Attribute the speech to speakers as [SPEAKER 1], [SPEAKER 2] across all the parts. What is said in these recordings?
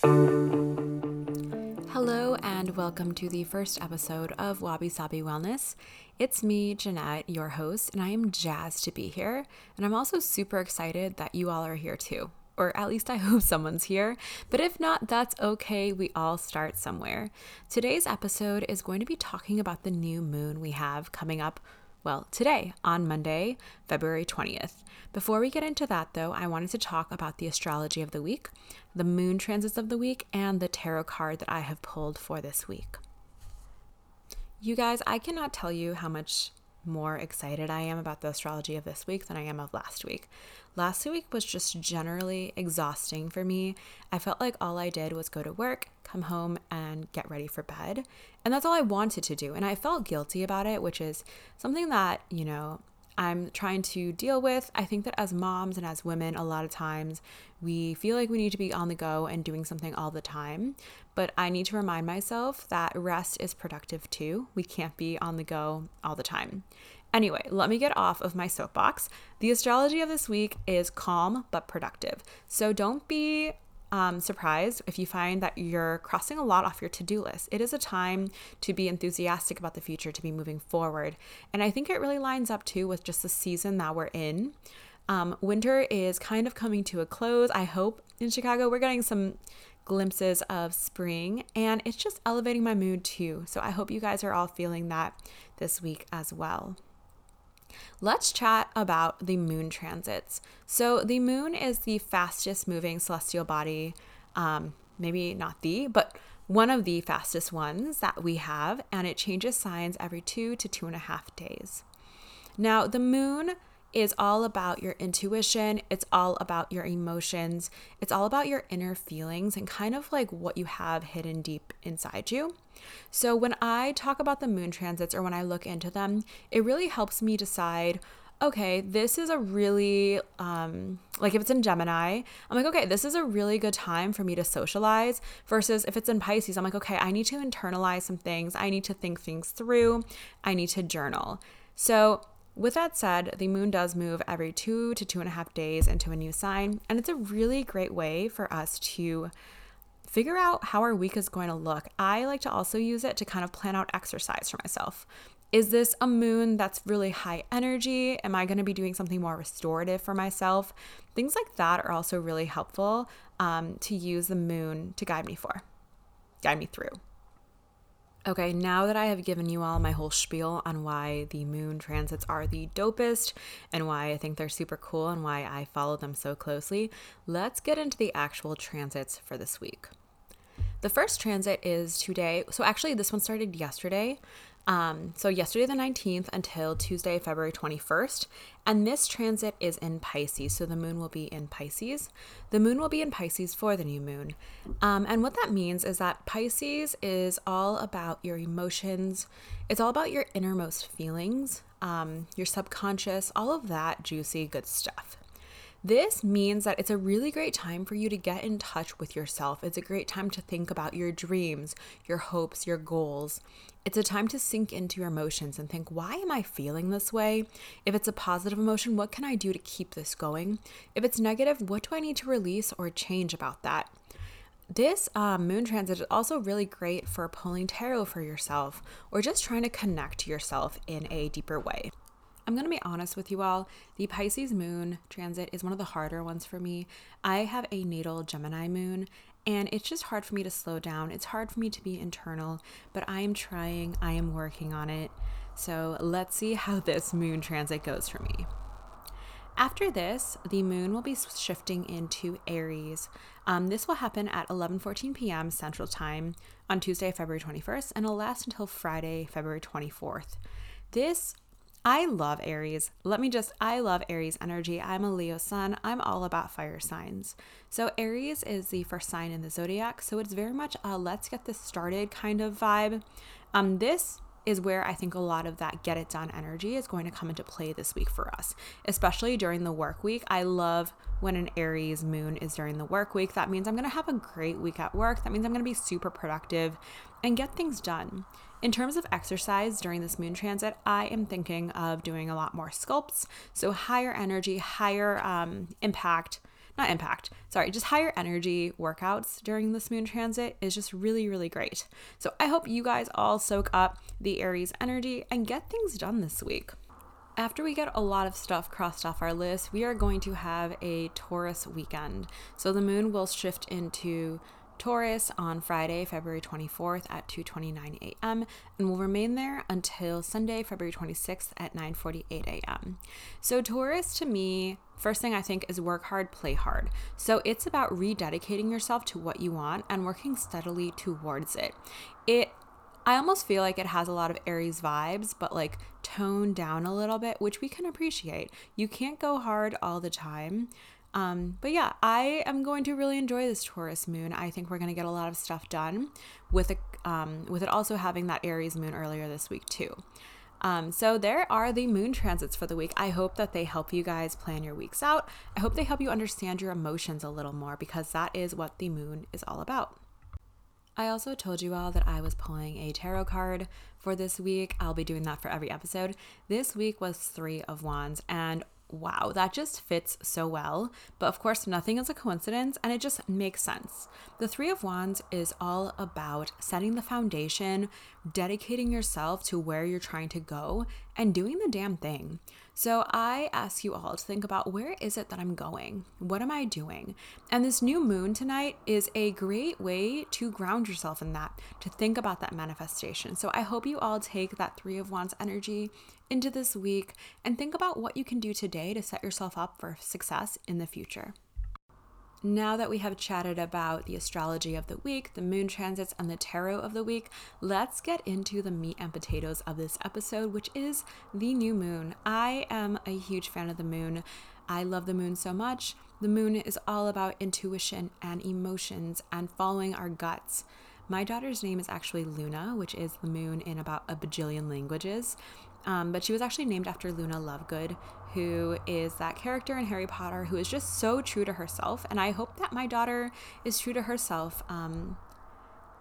[SPEAKER 1] Hello, and welcome to the first episode of Wabi Sabi Wellness. It's me, Jeanette, your host, and I am jazzed to be here. And I'm also super excited that you all are here too. Or at least I hope someone's here. But if not, that's okay. We all start somewhere. Today's episode is going to be talking about the new moon we have coming up well, today on Monday, February 20th. Before we get into that, though, I wanted to talk about the astrology of the week, the moon transits of the week, and the tarot card that I have pulled for this week. You guys, I cannot tell you how much more excited I am about the astrology of this week than I am of last week. Last week was just generally exhausting for me. I felt like all I did was go to work, come home, and get ready for bed. And that's all I wanted to do. And I felt guilty about it, which is something that, you know, I'm trying to deal with. I think that as moms and as women, a lot of times we feel like we need to be on the go and doing something all the time. But I need to remind myself that rest is productive too. We can't be on the go all the time. Anyway, let me get off of my soapbox. The astrology of this week is calm but productive. So don't be um, surprised if you find that you're crossing a lot off your to do list. It is a time to be enthusiastic about the future, to be moving forward. And I think it really lines up too with just the season that we're in. Um, winter is kind of coming to a close. I hope in Chicago we're getting some glimpses of spring and it's just elevating my mood too. So I hope you guys are all feeling that this week as well. Let's chat about the moon transits. So, the moon is the fastest moving celestial body, um, maybe not the, but one of the fastest ones that we have, and it changes signs every two to two and a half days. Now, the moon is all about your intuition, it's all about your emotions, it's all about your inner feelings and kind of like what you have hidden deep inside you. So, when I talk about the moon transits or when I look into them, it really helps me decide okay, this is a really, um, like if it's in Gemini, I'm like, okay, this is a really good time for me to socialize. Versus if it's in Pisces, I'm like, okay, I need to internalize some things. I need to think things through. I need to journal. So with that said, the moon does move every two to two and a half days into a new sign, and it's a really great way for us to figure out how our week is going to look. I like to also use it to kind of plan out exercise for myself. Is this a moon that's really high energy? Am I going to be doing something more restorative for myself? Things like that are also really helpful um, to use the moon to guide me for, guide me through. Okay, now that I have given you all my whole spiel on why the moon transits are the dopest and why I think they're super cool and why I follow them so closely, let's get into the actual transits for this week. The first transit is today. So, actually, this one started yesterday. Um, so, yesterday, the 19th, until Tuesday, February 21st. And this transit is in Pisces. So, the moon will be in Pisces. The moon will be in Pisces for the new moon. Um, and what that means is that Pisces is all about your emotions, it's all about your innermost feelings, um, your subconscious, all of that juicy, good stuff. This means that it's a really great time for you to get in touch with yourself. It's a great time to think about your dreams, your hopes, your goals. It's a time to sink into your emotions and think, why am I feeling this way? If it's a positive emotion, what can I do to keep this going? If it's negative, what do I need to release or change about that? This um, moon transit is also really great for pulling tarot for yourself or just trying to connect to yourself in a deeper way. I'm going to be honest with you all. The Pisces moon transit is one of the harder ones for me. I have a natal Gemini moon, and it's just hard for me to slow down. It's hard for me to be internal, but I am trying, I am working on it. So let's see how this moon transit goes for me. After this, the moon will be shifting into Aries. Um, this will happen at 11:14 p.m. Central Time on Tuesday, February 21st, and it'll last until Friday, February 24th. This I love Aries. Let me just, I love Aries energy. I'm a Leo sun. I'm all about fire signs. So, Aries is the first sign in the zodiac. So, it's very much a let's get this started kind of vibe. Um, this is where I think a lot of that get it done energy is going to come into play this week for us, especially during the work week. I love when an Aries moon is during the work week. That means I'm going to have a great week at work. That means I'm going to be super productive and get things done. In terms of exercise during this moon transit, I am thinking of doing a lot more sculpts. So, higher energy, higher um, impact, not impact, sorry, just higher energy workouts during this moon transit is just really, really great. So I hope you guys all soak up the Aries energy and get things done this week. After we get a lot of stuff crossed off our list, we are going to have a Taurus weekend. So the moon will shift into Taurus on Friday, February 24th at 2:29 a.m. and will remain there until Sunday, February 26th at 9:48 a.m. So Taurus to me, first thing I think is work hard, play hard. So it's about rededicating yourself to what you want and working steadily towards it. It I almost feel like it has a lot of Aries vibes, but like toned down a little bit, which we can appreciate. You can't go hard all the time. Um, but yeah, I am going to really enjoy this Taurus moon. I think we're going to get a lot of stuff done with it, um, with it also having that Aries moon earlier this week too. Um, so there are the moon transits for the week. I hope that they help you guys plan your weeks out. I hope they help you understand your emotions a little more because that is what the moon is all about. I also told you all that I was pulling a tarot card for this week. I'll be doing that for every episode. This week was Three of Wands, and wow, that just fits so well. But of course, nothing is a coincidence and it just makes sense. The Three of Wands is all about setting the foundation, dedicating yourself to where you're trying to go, and doing the damn thing. So I ask you all to think about where is it that I'm going? What am I doing? And this new moon tonight is a great way to ground yourself in that, to think about that manifestation. So I hope you all take that Three of Wands energy into this week and think about what you can do today to set yourself up for success in the future. Now that we have chatted about the astrology of the week, the moon transits, and the tarot of the week, let's get into the meat and potatoes of this episode, which is the new moon. I am a huge fan of the moon. I love the moon so much. The moon is all about intuition and emotions and following our guts. My daughter's name is actually Luna, which is the moon in about a bajillion languages. Um, but she was actually named after Luna Lovegood, who is that character in Harry Potter who is just so true to herself. And I hope that my daughter is true to herself. Um,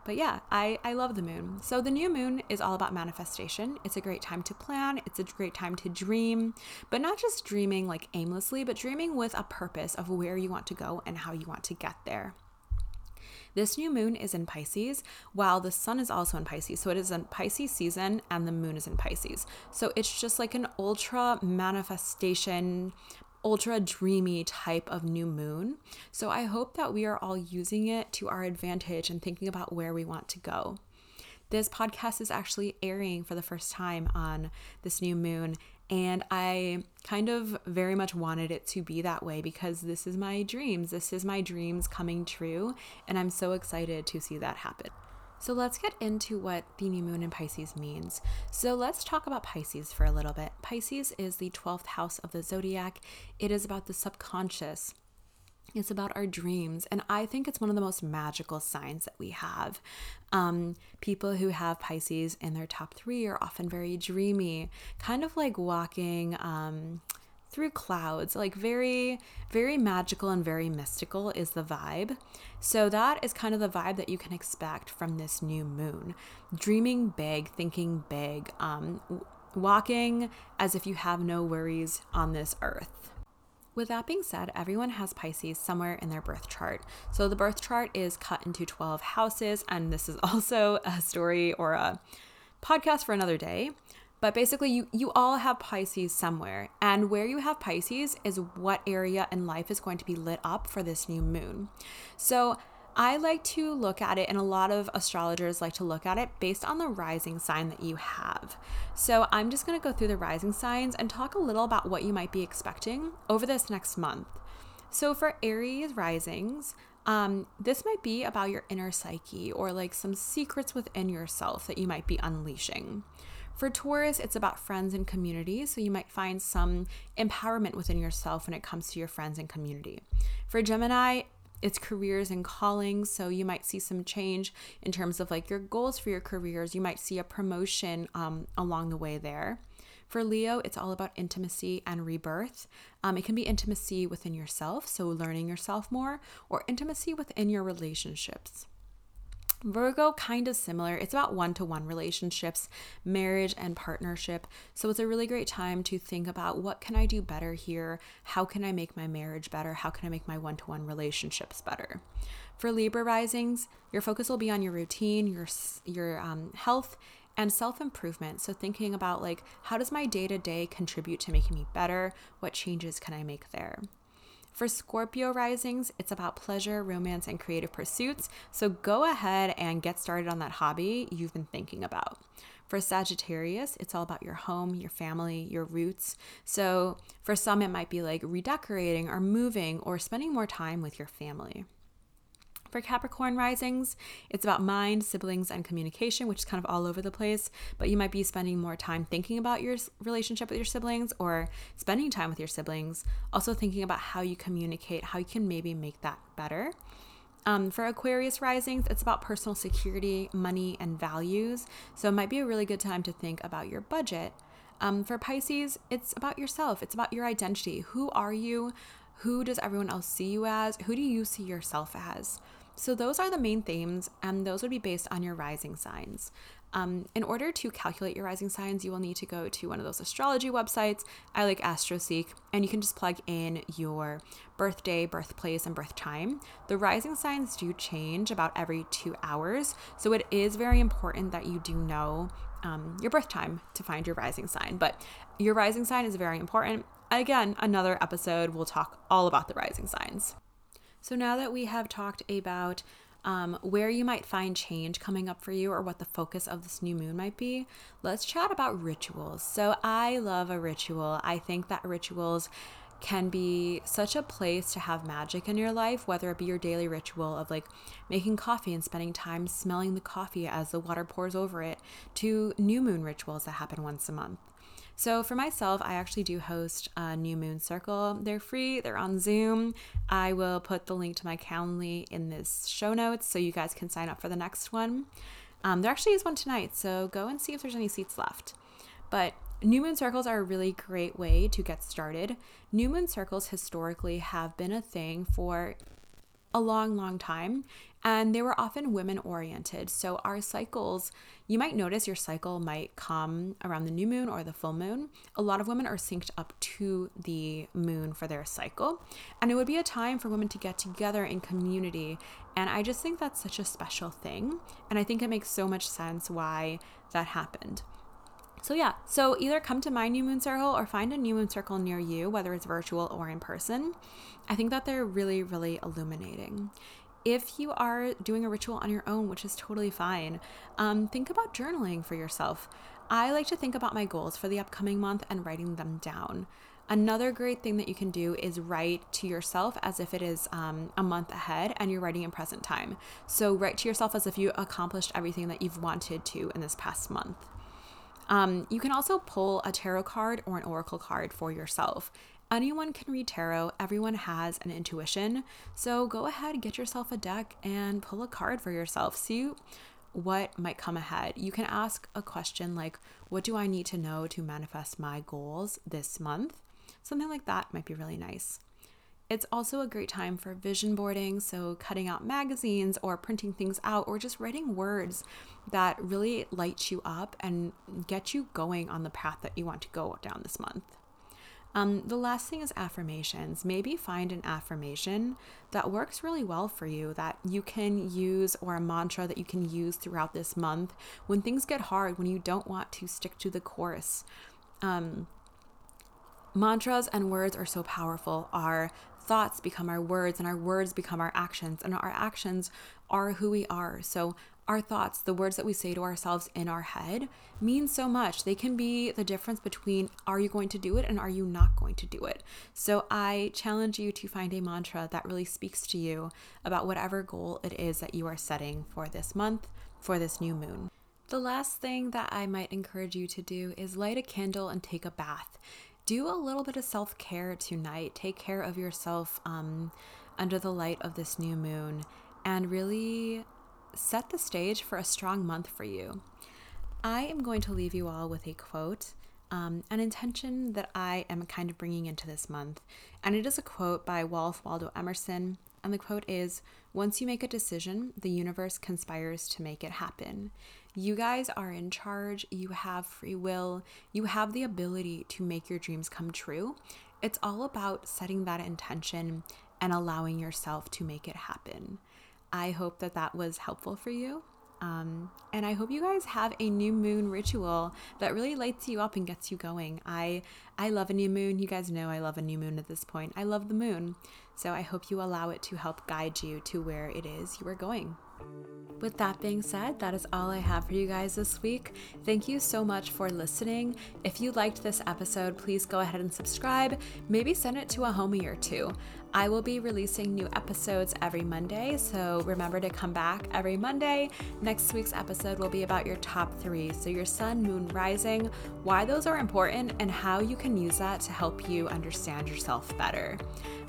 [SPEAKER 1] but yeah, I, I love the moon. So the new moon is all about manifestation. It's a great time to plan, it's a great time to dream, but not just dreaming like aimlessly, but dreaming with a purpose of where you want to go and how you want to get there. This new moon is in Pisces, while the sun is also in Pisces. So it is in Pisces season and the moon is in Pisces. So it's just like an ultra manifestation, ultra dreamy type of new moon. So I hope that we are all using it to our advantage and thinking about where we want to go. This podcast is actually airing for the first time on this new moon, and I kind of very much wanted it to be that way because this is my dreams. This is my dreams coming true. And I'm so excited to see that happen. So let's get into what the new moon in Pisces means. So let's talk about Pisces for a little bit. Pisces is the 12th house of the zodiac, it is about the subconscious. It's about our dreams. And I think it's one of the most magical signs that we have. Um, people who have Pisces in their top three are often very dreamy, kind of like walking um, through clouds, like very, very magical and very mystical is the vibe. So, that is kind of the vibe that you can expect from this new moon. Dreaming big, thinking big, um, walking as if you have no worries on this earth. With that being said, everyone has Pisces somewhere in their birth chart. So the birth chart is cut into 12 houses, and this is also a story or a podcast for another day. But basically, you, you all have Pisces somewhere, and where you have Pisces is what area in life is going to be lit up for this new moon. So I like to look at it, and a lot of astrologers like to look at it based on the rising sign that you have. So I'm just going to go through the rising signs and talk a little about what you might be expecting over this next month. So for Aries risings, um, this might be about your inner psyche or like some secrets within yourself that you might be unleashing. For Taurus, it's about friends and community, so you might find some empowerment within yourself when it comes to your friends and community. For Gemini, it's careers and callings. So you might see some change in terms of like your goals for your careers. You might see a promotion um, along the way there. For Leo, it's all about intimacy and rebirth. Um, it can be intimacy within yourself, so learning yourself more, or intimacy within your relationships. Virgo, kind of similar. It's about one to one relationships, marriage, and partnership. So it's a really great time to think about what can I do better here? How can I make my marriage better? How can I make my one to one relationships better? For Libra risings, your focus will be on your routine, your, your um, health, and self improvement. So, thinking about like, how does my day to day contribute to making me better? What changes can I make there? For Scorpio risings, it's about pleasure, romance, and creative pursuits. So go ahead and get started on that hobby you've been thinking about. For Sagittarius, it's all about your home, your family, your roots. So for some, it might be like redecorating or moving or spending more time with your family. For Capricorn risings, it's about mind, siblings, and communication, which is kind of all over the place. But you might be spending more time thinking about your relationship with your siblings or spending time with your siblings. Also, thinking about how you communicate, how you can maybe make that better. Um, for Aquarius risings, it's about personal security, money, and values. So it might be a really good time to think about your budget. Um, for Pisces, it's about yourself, it's about your identity. Who are you? Who does everyone else see you as? Who do you see yourself as? So, those are the main themes, and those would be based on your rising signs. Um, in order to calculate your rising signs, you will need to go to one of those astrology websites. I like AstroSeek, and you can just plug in your birthday, birthplace, and birth time. The rising signs do change about every two hours, so it is very important that you do know um, your birth time to find your rising sign. But your rising sign is very important. Again, another episode, we'll talk all about the rising signs. So now that we have talked about um, where you might find change coming up for you or what the focus of this new moon might be, let's chat about rituals. So I love a ritual. I think that rituals can be such a place to have magic in your life, whether it be your daily ritual of like making coffee and spending time smelling the coffee as the water pours over it, to new moon rituals that happen once a month. So for myself, I actually do host a New Moon Circle. They're free, they're on Zoom. I will put the link to my Calendly in this show notes so you guys can sign up for the next one. Um, there actually is one tonight, so go and see if there's any seats left. But New moon circles are a really great way to get started. New moon circles historically have been a thing for a long, long time, and they were often women oriented. So, our cycles, you might notice your cycle might come around the new moon or the full moon. A lot of women are synced up to the moon for their cycle, and it would be a time for women to get together in community. And I just think that's such a special thing. And I think it makes so much sense why that happened. So, yeah, so either come to my new moon circle or find a new moon circle near you, whether it's virtual or in person. I think that they're really, really illuminating. If you are doing a ritual on your own, which is totally fine, um, think about journaling for yourself. I like to think about my goals for the upcoming month and writing them down. Another great thing that you can do is write to yourself as if it is um, a month ahead and you're writing in present time. So, write to yourself as if you accomplished everything that you've wanted to in this past month. Um, you can also pull a tarot card or an oracle card for yourself. Anyone can read tarot, everyone has an intuition. So go ahead get yourself a deck and pull a card for yourself. See what might come ahead. You can ask a question like, What do I need to know to manifest my goals this month? Something like that might be really nice. It's also a great time for vision boarding, so cutting out magazines or printing things out or just writing words that really light you up and get you going on the path that you want to go down this month. Um, the last thing is affirmations. Maybe find an affirmation that works really well for you that you can use, or a mantra that you can use throughout this month when things get hard, when you don't want to stick to the course. Um, mantras and words are so powerful. Our thoughts become our words, and our words become our actions, and our actions are who we are. So, our thoughts, the words that we say to ourselves in our head, mean so much. They can be the difference between are you going to do it and are you not going to do it. So, I challenge you to find a mantra that really speaks to you about whatever goal it is that you are setting for this month, for this new moon. The last thing that I might encourage you to do is light a candle and take a bath do a little bit of self care tonight. Take care of yourself um, under the light of this new moon and really set the stage for a strong month for you. I am going to leave you all with a quote, um, an intention that I am kind of bringing into this month. And it is a quote by Ralph Waldo Emerson. And the quote is Once you make a decision, the universe conspires to make it happen. You guys are in charge. You have free will. You have the ability to make your dreams come true. It's all about setting that intention and allowing yourself to make it happen. I hope that that was helpful for you. Um, and I hope you guys have a new moon ritual that really lights you up and gets you going. I I love a new moon. You guys know I love a new moon at this point. I love the moon. So I hope you allow it to help guide you to where it is you are going. With that being said, that is all I have for you guys this week. Thank you so much for listening. If you liked this episode, please go ahead and subscribe. Maybe send it to a homie or two. I will be releasing new episodes every Monday, so remember to come back every Monday. Next week's episode will be about your top three. So, your sun, moon, rising, why those are important, and how you can use that to help you understand yourself better.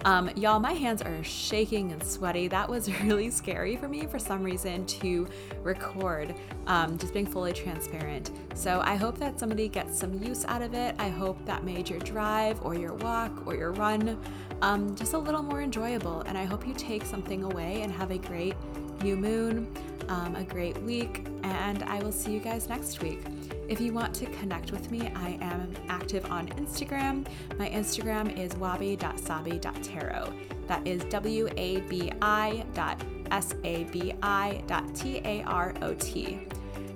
[SPEAKER 1] Um, y'all, my hands are shaking and sweaty. That was really scary for me for some reason to record, um, just being fully transparent. So I hope that somebody gets some use out of it. I hope that made your drive or your walk or your run um, just a little more enjoyable. And I hope you take something away and have a great new moon, um, a great week, and I will see you guys next week. If you want to connect with me, I am active on Instagram. My Instagram is wabi.sabi.tarot. That is W A B I dot S A B I dot T A R O T.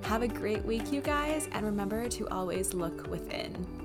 [SPEAKER 1] Have a great week, you guys, and remember to always look within.